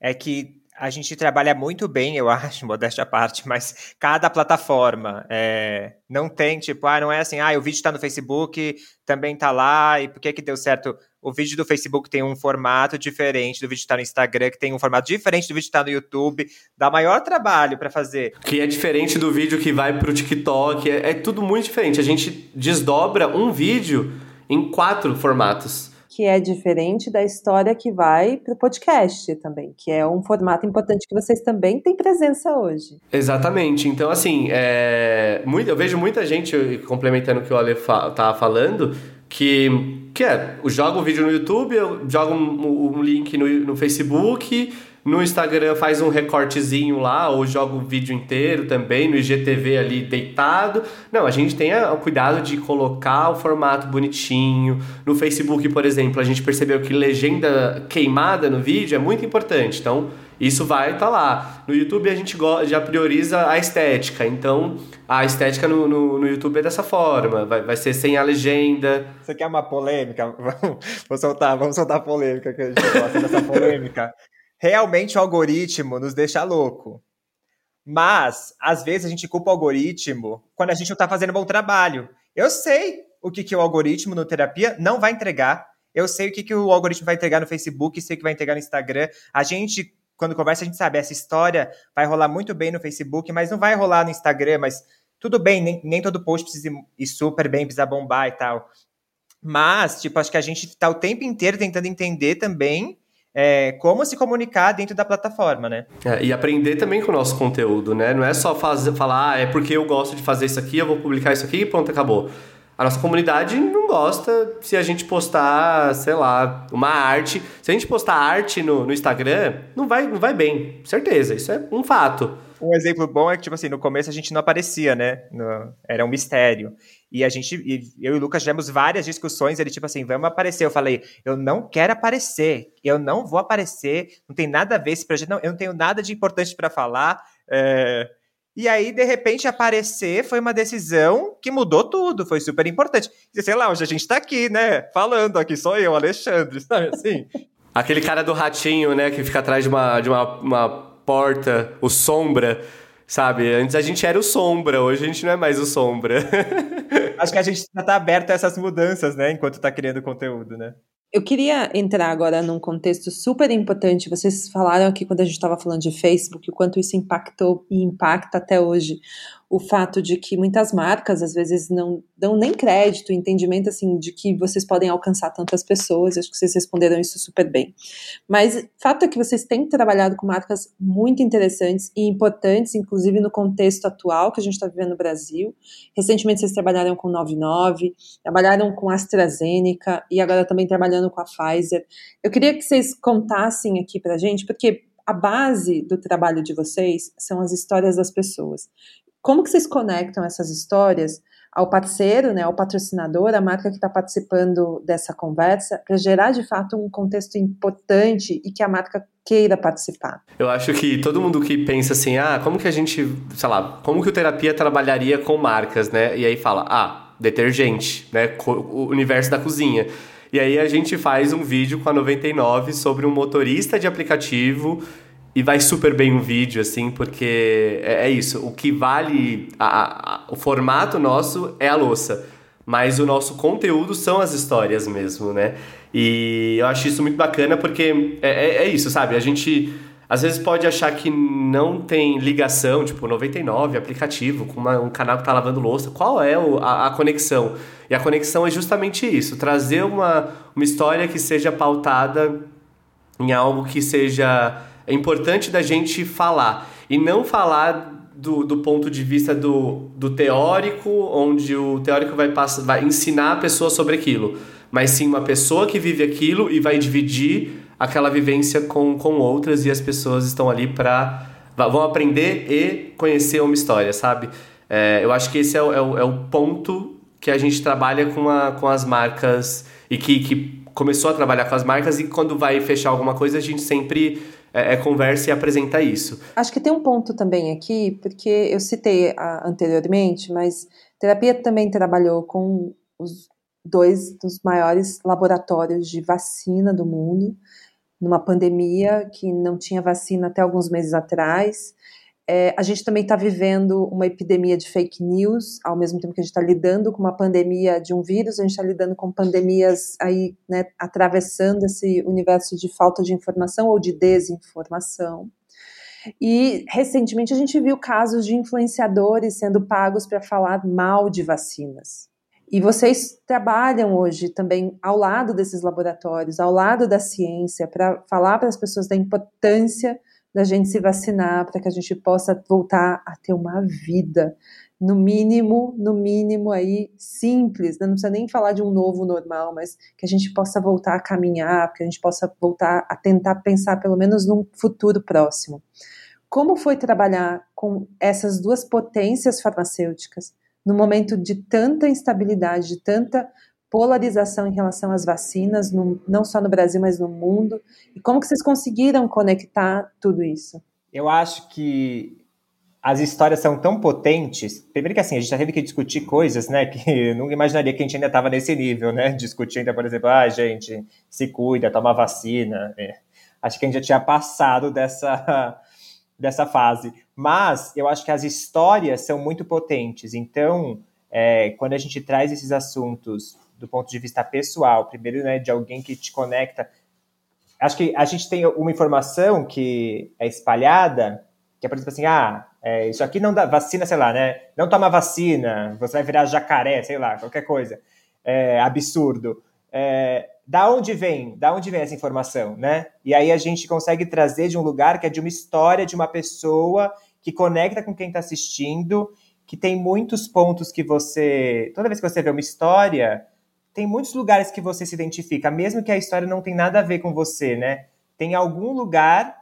é que a gente trabalha muito bem, eu acho, modéstia à parte, mas cada plataforma é, não tem, tipo, ah, não é assim, ah, o vídeo está no Facebook, também está lá, e por que que deu certo? O vídeo do Facebook tem um formato diferente do vídeo que está no Instagram, que tem um formato diferente do vídeo que está no YouTube, dá maior trabalho para fazer. Que é diferente do vídeo que vai para o TikTok, é, é tudo muito diferente. A gente desdobra um vídeo em quatro formatos que é diferente da história que vai para o podcast também, que é um formato importante que vocês também têm presença hoje. Exatamente. Então, assim, é, eu vejo muita gente, complementando o que o Ale fa tava falando, que, que é, joga um vídeo no YouTube, joga um, um link no, no Facebook no Instagram faz um recortezinho lá, ou joga o vídeo inteiro também, no IGTV ali deitado. Não, a gente tem o cuidado de colocar o formato bonitinho. No Facebook, por exemplo, a gente percebeu que legenda queimada no vídeo é muito importante. Então, isso vai estar tá lá. No YouTube a gente já prioriza a estética, então a estética no, no, no, YouTube é dessa forma, vai, vai ser sem a legenda. Você quer uma polêmica? Vamos soltar, vamos soltar a polêmica que a gente gosta dessa polêmica realmente o algoritmo nos deixa louco. Mas, às vezes, a gente culpa o algoritmo quando a gente não está fazendo bom trabalho. Eu sei o que, que o algoritmo no terapia não vai entregar. Eu sei o que, que o algoritmo vai entregar no Facebook, sei o que vai entregar no Instagram. A gente, quando conversa, a gente sabe, essa história vai rolar muito bem no Facebook, mas não vai rolar no Instagram, mas tudo bem, nem, nem todo post precisa ir super bem, precisa bombar e tal. Mas, tipo, acho que a gente está o tempo inteiro tentando entender também é, como se comunicar dentro da plataforma, né? É, e aprender também com o nosso conteúdo, né? Não é só fazer, falar, ah, é porque eu gosto de fazer isso aqui, eu vou publicar isso aqui e pronto, acabou. A nossa comunidade não gosta se a gente postar, sei lá, uma arte. Se a gente postar arte no, no Instagram, não vai, não vai bem. Certeza, isso é um fato. Um exemplo bom é que, tipo assim, no começo a gente não aparecia, né? No, era um mistério. E a gente, e eu e o Lucas tivemos várias discussões, ele tipo assim, vamos aparecer. Eu falei, eu não quero aparecer, eu não vou aparecer, não tem nada a ver esse projeto, não, eu não tenho nada de importante para falar. É... E aí, de repente, aparecer foi uma decisão que mudou tudo, foi super importante. E, sei lá, hoje a gente tá aqui, né, falando aqui, sou eu, Alexandre, sabe assim? Aquele cara do ratinho, né, que fica atrás de uma, de uma, uma porta, o sombra, sabe? Antes a gente era o sombra, hoje a gente não é mais o sombra. Acho que a gente já tá aberto a essas mudanças, né? Enquanto tá criando conteúdo, né? Eu queria entrar agora num contexto super importante. Vocês falaram aqui quando a gente estava falando de Facebook, o quanto isso impactou e impacta até hoje o fato de que muitas marcas às vezes não dão nem crédito, entendimento assim de que vocês podem alcançar tantas pessoas. Acho que vocês responderam isso super bem. Mas o fato é que vocês têm trabalhado com marcas muito interessantes e importantes, inclusive no contexto atual que a gente está vivendo no Brasil. Recentemente vocês trabalharam com 99, trabalharam com AstraZeneca e agora também trabalhando com a Pfizer. Eu queria que vocês contassem aqui para gente, porque a base do trabalho de vocês são as histórias das pessoas. Como que vocês conectam essas histórias ao parceiro, né, ao patrocinador, a marca que está participando dessa conversa, para gerar de fato um contexto importante e que a marca queira participar? Eu acho que todo mundo que pensa assim, ah, como que a gente, sei lá, como que o terapia trabalharia com marcas, né? E aí fala, ah, detergente, né, o universo da cozinha. E aí a gente faz um vídeo com a 99 sobre um motorista de aplicativo e vai super bem o vídeo, assim, porque é, é isso. O que vale. A, a, o formato nosso é a louça. Mas o nosso conteúdo são as histórias mesmo, né? E eu acho isso muito bacana porque é, é, é isso, sabe? A gente às vezes pode achar que não tem ligação, tipo 99, aplicativo, com uma, um canal que tá lavando louça. Qual é o, a, a, conexão? E a conexão é justamente isso: trazer uma, uma história que seja pautada em algo que seja é importante da gente falar. E não falar do, do ponto de vista do, do teórico, onde o teórico vai, passar, vai ensinar a pessoa sobre aquilo, mas sim uma pessoa que vive aquilo e vai dividir aquela vivência com, com outras e as pessoas estão ali para vão aprender e conhecer uma história, sabe? É, eu acho que esse é o, é o, é o ponto que a gente trabalha com, a, com as marcas e que, que começou a trabalhar com as marcas e quando vai fechar alguma coisa a gente sempre é, é, conversa e apresenta isso. Acho que tem um ponto também aqui, porque eu citei a, anteriormente, mas terapia também trabalhou com os dois dos maiores laboratórios de vacina do mundo, numa pandemia que não tinha vacina até alguns meses atrás. É, a gente também está vivendo uma epidemia de fake news, ao mesmo tempo que a gente está lidando com uma pandemia de um vírus, a gente está lidando com pandemias aí, né, atravessando esse universo de falta de informação ou de desinformação. E recentemente a gente viu casos de influenciadores sendo pagos para falar mal de vacinas. E vocês trabalham hoje também ao lado desses laboratórios, ao lado da ciência, para falar para as pessoas da importância da gente se vacinar para que a gente possa voltar a ter uma vida, no mínimo, no mínimo aí simples, né? não precisa nem falar de um novo normal, mas que a gente possa voltar a caminhar, que a gente possa voltar a tentar pensar pelo menos num futuro próximo. Como foi trabalhar com essas duas potências farmacêuticas no momento de tanta instabilidade, de tanta polarização em relação às vacinas, no, não só no Brasil, mas no mundo? E como que vocês conseguiram conectar tudo isso? Eu acho que as histórias são tão potentes. Primeiro que assim, a gente já teve que discutir coisas, né? Que eu nunca imaginaria que a gente ainda estava nesse nível, né? Discutindo, por exemplo, ah, gente, se cuida, toma vacina. É. Acho que a gente já tinha passado dessa, dessa fase. Mas eu acho que as histórias são muito potentes. Então, é, quando a gente traz esses assuntos do ponto de vista pessoal, primeiro, né, de alguém que te conecta. Acho que a gente tem uma informação que é espalhada, que é, por exemplo, assim, ah, é, isso aqui não dá vacina, sei lá, né? Não toma vacina, você vai virar jacaré, sei lá, qualquer coisa. É absurdo. É, da onde vem? Da onde vem essa informação, né? E aí a gente consegue trazer de um lugar que é de uma história de uma pessoa que conecta com quem está assistindo, que tem muitos pontos que você. Toda vez que você vê uma história, tem muitos lugares que você se identifica, mesmo que a história não tem nada a ver com você, né? Tem algum lugar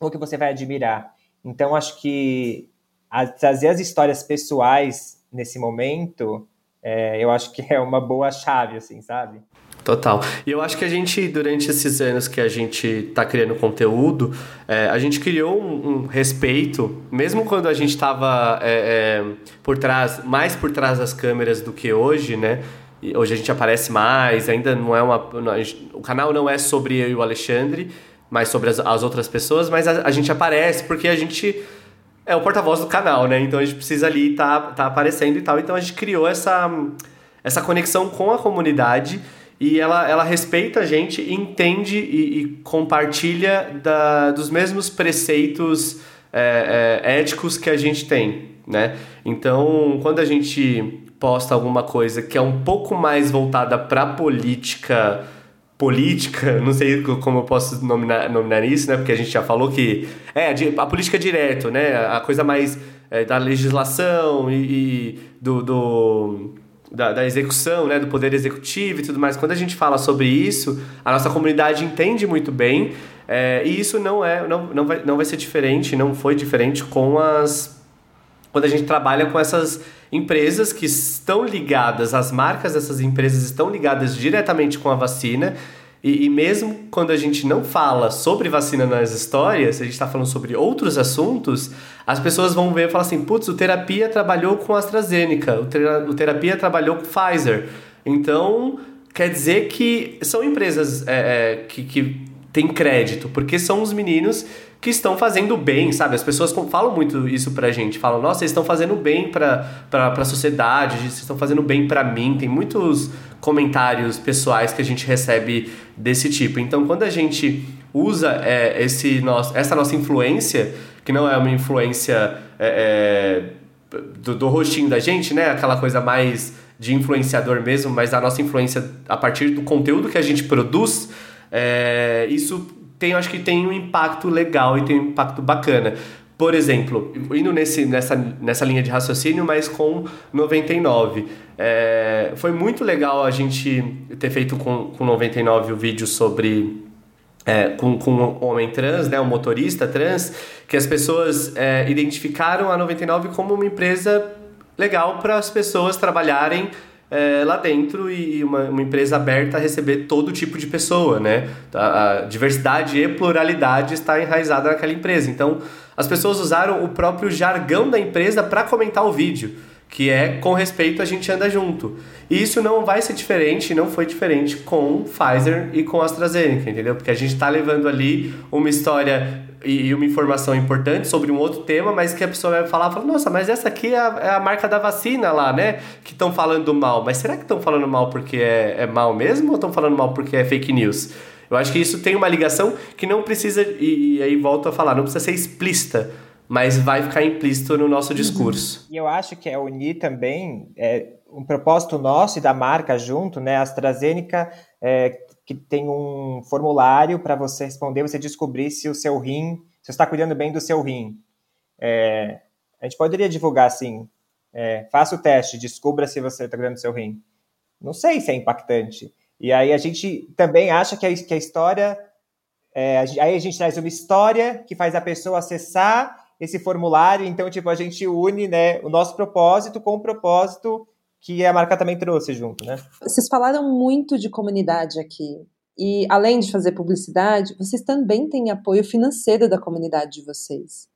ou que você vai admirar. Então, acho que a, trazer as histórias pessoais nesse momento, é, eu acho que é uma boa chave, assim, sabe? Total. E eu acho que a gente, durante esses anos que a gente está criando conteúdo, é, a gente criou um, um, respeito, mesmo quando a gente estava é, é, por trás, mais por trás das câmeras do que hoje, né? Hoje a gente aparece mais, ainda não é uma. Não, o canal não é sobre eu e o Alexandre, mas sobre as, as outras pessoas, mas a, a, gente aparece porque a gente é o porta-voz do canal, né? Então a gente precisa ali estar tá, tá aparecendo e tal. Então a gente criou essa, essa conexão com a comunidade e ela, ela respeita a gente, entende e, e compartilha da, dos mesmos preceitos é, é, éticos que a gente tem, né? Então, quando a gente posta alguma coisa que é um pouco mais voltada para política política, não sei como eu posso nominar, nominar isso, né? Porque a gente já falou que é a política direto, né? A coisa mais é, da legislação e, e do, do da, da, execução, né? Do poder executivo e tudo mais. Quando a gente fala sobre isso, a nossa comunidade entende muito bem é, e isso não é, não, não, vai, não vai ser diferente, não foi diferente com as quando a gente trabalha com essas empresas que estão ligadas, as marcas dessas empresas estão ligadas diretamente com a vacina. E, e mesmo quando a gente não fala sobre vacina nas histórias, a gente está falando sobre outros assuntos, as pessoas vão ver e falar assim: putz, o terapia trabalhou com AstraZeneca, o, ter, o terapia trabalhou com Pfizer. Então, quer dizer que são empresas é, é, que, que têm crédito, porque são os meninos que estão fazendo bem, sabe? As pessoas falam muito isso pra gente, falam, nossa, vocês estão fazendo bem pra, pra, pra sociedade, vocês estão fazendo bem pra mim. Tem muitos comentários pessoais que a gente recebe desse tipo. Então, quando a gente usa é, esse nosso, essa nossa influência, que não é uma influência é, é, do, do rostinho da gente, né? Aquela coisa mais de influenciador mesmo, mas a nossa influência a partir do conteúdo que a gente produz, é, isso tem, acho que tem um impacto legal e tem um impacto bacana. Por exemplo, indo nesse, nessa, nessa linha de raciocínio, mas com 99. É, foi muito legal a gente ter feito com, com 99 o vídeo sobre. É, com, com um homem trans, né, um motorista trans, que as pessoas é, identificaram a 99 como uma empresa legal para as pessoas trabalharem é, lá dentro e uma, uma, empresa aberta a receber todo tipo de pessoa, né? A, a diversidade e pluralidade está enraizada naquela empresa. Então, as pessoas usaram o próprio jargão da empresa para comentar o vídeo, que é com respeito a gente anda junto. E isso não vai ser diferente, não foi diferente com Pfizer e com AstraZeneca, entendeu? Porque a gente está levando ali uma história e uma informação importante sobre um outro tema, mas que a pessoa vai falar, fala, nossa, mas essa aqui é a, é a marca da vacina lá, né? Que estão falando mal. Mas será que estão falando mal porque é, é mal mesmo ou estão falando mal porque é fake news? Eu acho que isso tem uma ligação que não precisa, e, e aí volto a falar, não precisa ser explícita, mas vai ficar implícito no nosso discurso. E eu acho que é unir também é, um propósito nosso e da marca junto, né? A AstraZeneca é, que tem um formulário para você responder, você descobrir se o seu rim, se você está cuidando bem do seu rim. É, a gente poderia divulgar assim, é, faça o teste, descubra se você está cuidando do seu rim. Não sei se é impactante. E aí a gente também acha que a, que a história, é, aí a gente traz uma história que faz a pessoa acessar esse formulário, então tipo a gente une, né, o nosso propósito com o propósito que a marca também trouxe junto, né? Vocês falaram muito de comunidade aqui. E além de fazer publicidade, vocês também têm apoio financeiro da comunidade de vocês.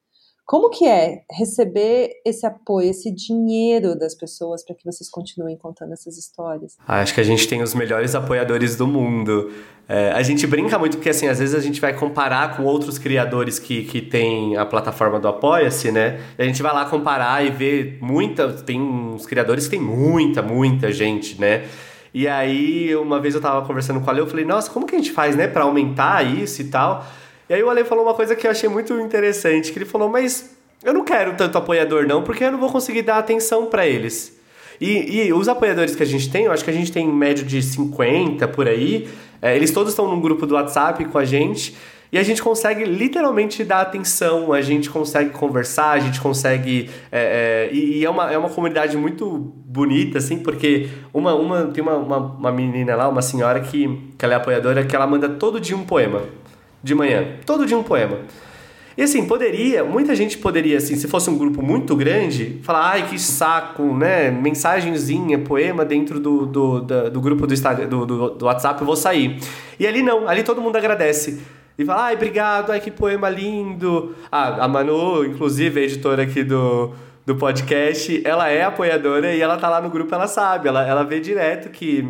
Como que é receber esse apoio, esse dinheiro das pessoas para que vocês continuem contando essas histórias? Ah, acho que a gente tem os melhores apoiadores do mundo. É, a gente brinca muito porque, assim, às vezes a gente vai comparar com outros criadores que, que tem a plataforma do Apoia-se, né? E a gente vai lá comparar e ver muita... Tem uns criadores que tem muita, muita gente, né? E aí, uma vez eu tava conversando com a Leo, eu falei, nossa, como que a gente faz, né, para aumentar isso e tal? E aí o Ale falou uma coisa que eu achei muito interessante, que ele falou, mas eu não quero tanto apoiador não, porque eu não vou conseguir dar atenção para eles. E, e, os apoiadores que a gente tem, eu acho que a gente tem em médio de 50 por aí, é, eles todos estão num grupo do WhatsApp com a gente, e a gente consegue literalmente dar atenção, a gente consegue conversar, a gente consegue. É, é, e, e é, uma, é uma comunidade muito bonita, assim, porque uma, uma, tem uma, uma, uma menina lá, uma senhora que, que ela é apoiadora, que ela manda todo dia um poema de manhã. Todo dia um poema. E assim, poderia, muita gente poderia, assim, se fosse um grupo muito grande, falar, ai, que saco, né? Mensagenzinha, poema dentro do, do, do, do grupo do, do, do, WhatsApp, eu vou sair. E ali não, ali todo mundo agradece. E fala, ai, obrigado, ai, que poema lindo. Ah, a Manu, inclusive, a editora aqui do, do podcast, ela é apoiadora e ela tá lá no grupo, ela sabe, ela, ela vê direto que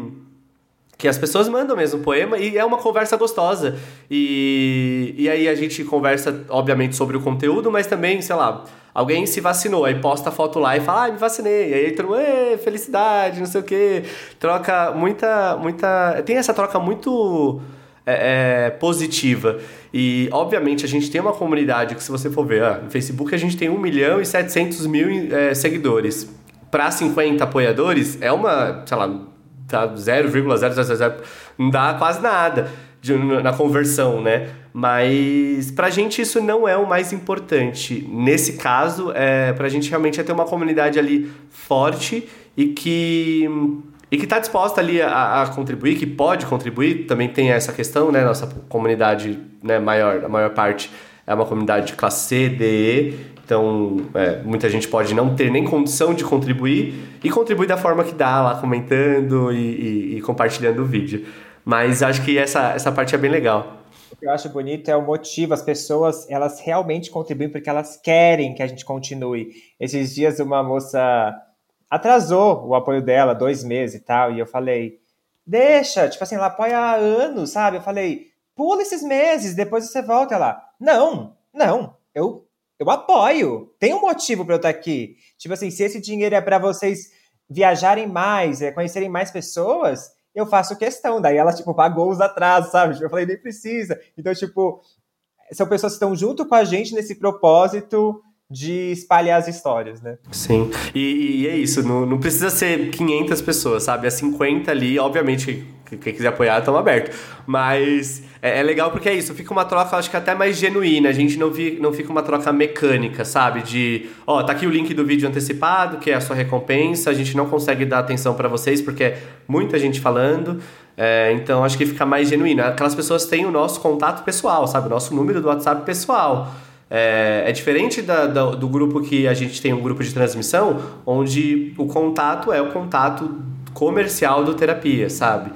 que as pessoas mandam mesmo poema e é uma conversa gostosa. E, e aí a gente conversa, obviamente, sobre o conteúdo, mas também, sei lá, alguém se vacinou, aí posta a foto lá e fala, ah, me vacinei. E aí todo mundo, felicidade, não sei o quê. Troca muita, muita. Tem essa troca muito. É, é, positiva. E, obviamente, a gente tem uma comunidade que, se você for ver, no Facebook a gente tem 1 milhão e 700 mil é, seguidores. Para 50 apoiadores, é uma, sei lá, tá 0,000, não dá quase nada de, na conversão, né? Mas pra gente isso não é o mais importante. Nesse caso, é, pra gente realmente é ter uma comunidade ali forte e que e que está disposta ali a, a, contribuir, que pode contribuir, também tem essa questão, né? Nossa comunidade né, maior, a maior parte é uma comunidade de classe C, D, E, então é, muita gente pode não ter nem condição de contribuir e contribuir da forma que dá, lá comentando e, e, e compartilhando o vídeo. Mas acho que essa, essa parte é bem legal. O que eu acho bonito é o motivo, as pessoas, elas realmente contribuem porque elas querem que a gente continue. Esses dias uma moça atrasou o apoio dela, dois meses e tal, e eu falei, deixa, tipo assim, ela apoia há anos, sabe? Eu falei, pula esses meses, depois você volta lá. Não, não, eu, eu apoio, tem um motivo para eu estar aqui. Tipo assim, se esse dinheiro é para vocês viajarem mais, é, conhecerem mais pessoas, eu faço questão. Daí ela, tipo, pagou os atrasos, sabe? Eu falei, nem precisa. Então, tipo, são pessoas que estão junto com a gente nesse propósito de espalhar as histórias, né? Sim, e, e é isso, não, não, precisa ser 500 pessoas, sabe? É 50 ali, obviamente, quem quiser apoiar, estamos aberto. Mas é, é, legal porque é isso, fica uma troca, acho que até mais genuína, a gente não, vi, não fica uma troca mecânica, sabe? De, ó, tá aqui o link do vídeo antecipado, que é a sua recompensa, a gente não consegue dar atenção para vocês porque é muita gente falando, é, então acho que fica mais genuíno. Aquelas pessoas têm o nosso contato pessoal, sabe? O nosso número do WhatsApp pessoal. É, é diferente da, da, do grupo que a gente tem um grupo de transmissão, onde o contato é o contato comercial do terapia, sabe?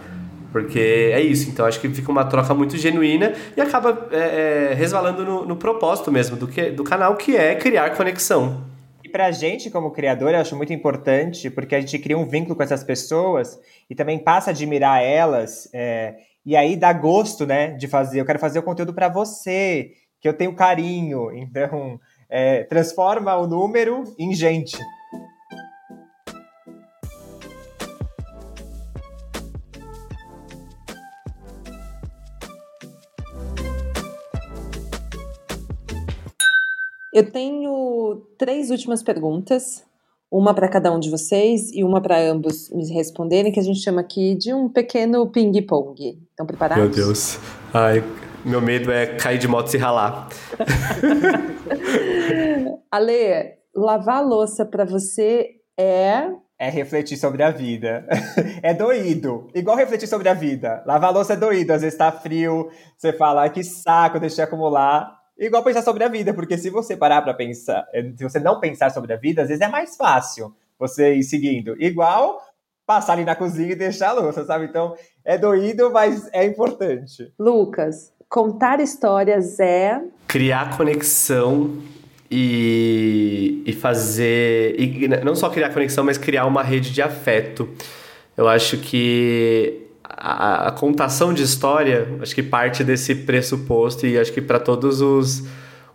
Porque é isso, então acho que fica uma troca muito genuína e acaba é, é, resvalando no, no, propósito mesmo do, que, do canal, que é criar conexão. E pra gente, como criador, eu acho muito importante, porque a gente cria um vínculo com essas pessoas e também passa a admirar elas, é, e aí dá gosto, né, de fazer. Eu quero fazer o conteúdo para você, que eu tenho carinho. Então, é, transforma o número em gente. Eu tenho três últimas perguntas, uma para cada um de vocês e uma para ambos me responderem, que a gente chama aqui de um pequeno ping-pong. Estão preparados? Meu Deus. Ai, meu medo é cair de moto e se ralar. Ale, lavar a louça para você é é refletir sobre a vida. é doído. Igual refletir sobre a vida. Lavar a louça é doído. Às vezes tá frio, você fala, que saco, deixei acumular. Igual pensar sobre a vida, porque se você parar para pensar, eh, se você não pensar sobre a vida, às vezes é mais fácil você ir seguindo. Igual passar ali na cozinha e deixar a louça, sabe? Então, é doído, mas é importante. Lucas, Contar histórias é. Criar conexão e, e fazer. E não só criar conexão, mas criar uma rede de afeto. Eu acho que a, a contação de história, acho que parte desse pressuposto, e acho que para todos os,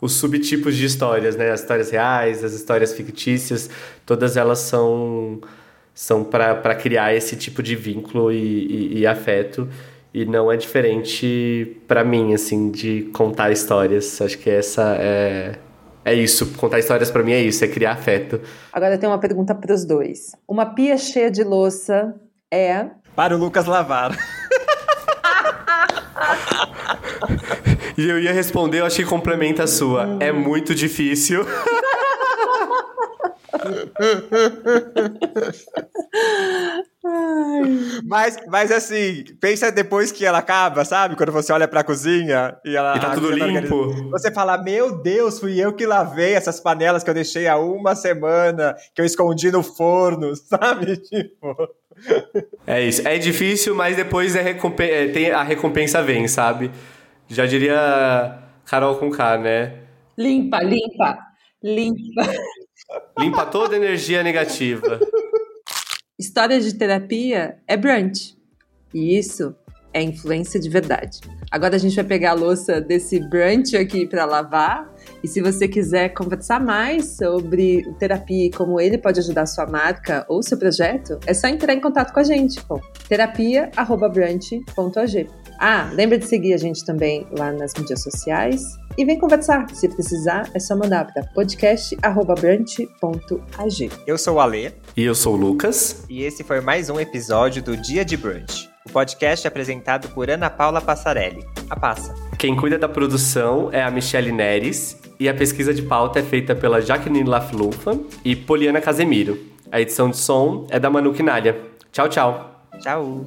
os subtipos de histórias, né? As histórias reais, as histórias fictícias, todas elas são, são para criar esse tipo de vínculo e, e, e afeto. E não é diferente para mim, assim, de contar histórias. Acho que essa é. É isso, contar histórias para mim é isso, é criar afeto. Agora eu tenho uma pergunta para os dois. Uma pia cheia de louça é. Para o Lucas lavar. e eu ia responder, eu acho que complementa a sua. Hum. É muito difícil. Mas, mas assim, pensa depois que ela acaba, sabe? Quando você olha pra cozinha e ela. E tá tudo tá limpo. Você fala, meu Deus, fui eu que lavei essas panelas que eu deixei há uma semana, que eu escondi no forno, sabe? Tipo. É isso. É difícil, mas depois é é, tem, a recompensa vem, sabe? Já diria Carol com K, né? Limpa, limpa, limpa. Limpa toda energia negativa. História de terapia é brunch. E isso é influência de verdade. Agora a gente vai pegar a louça desse brunch aqui para lavar. E se você quiser conversar mais sobre terapia e como ele pode ajudar a sua marca ou seu projeto, é só entrar em contato com a gente com terapia@brunch.ag. Ah, lembra de seguir a gente também lá nas mídias sociais e vem conversar. Se precisar, é só mandar para podcast@brunch.ag. Eu sou o Alê. E eu sou o Lucas. E esse foi mais um episódio do Dia de Brunch. O podcast é apresentado por Ana Paula Passarelli, a Passa. Quem cuida da produção é a Michelle Neres e a pesquisa de pauta é feita pela Jacqueline Laflufa e Poliana Casemiro. A edição de som é da Manu Quinalha. Tchau, tchau. Tchau.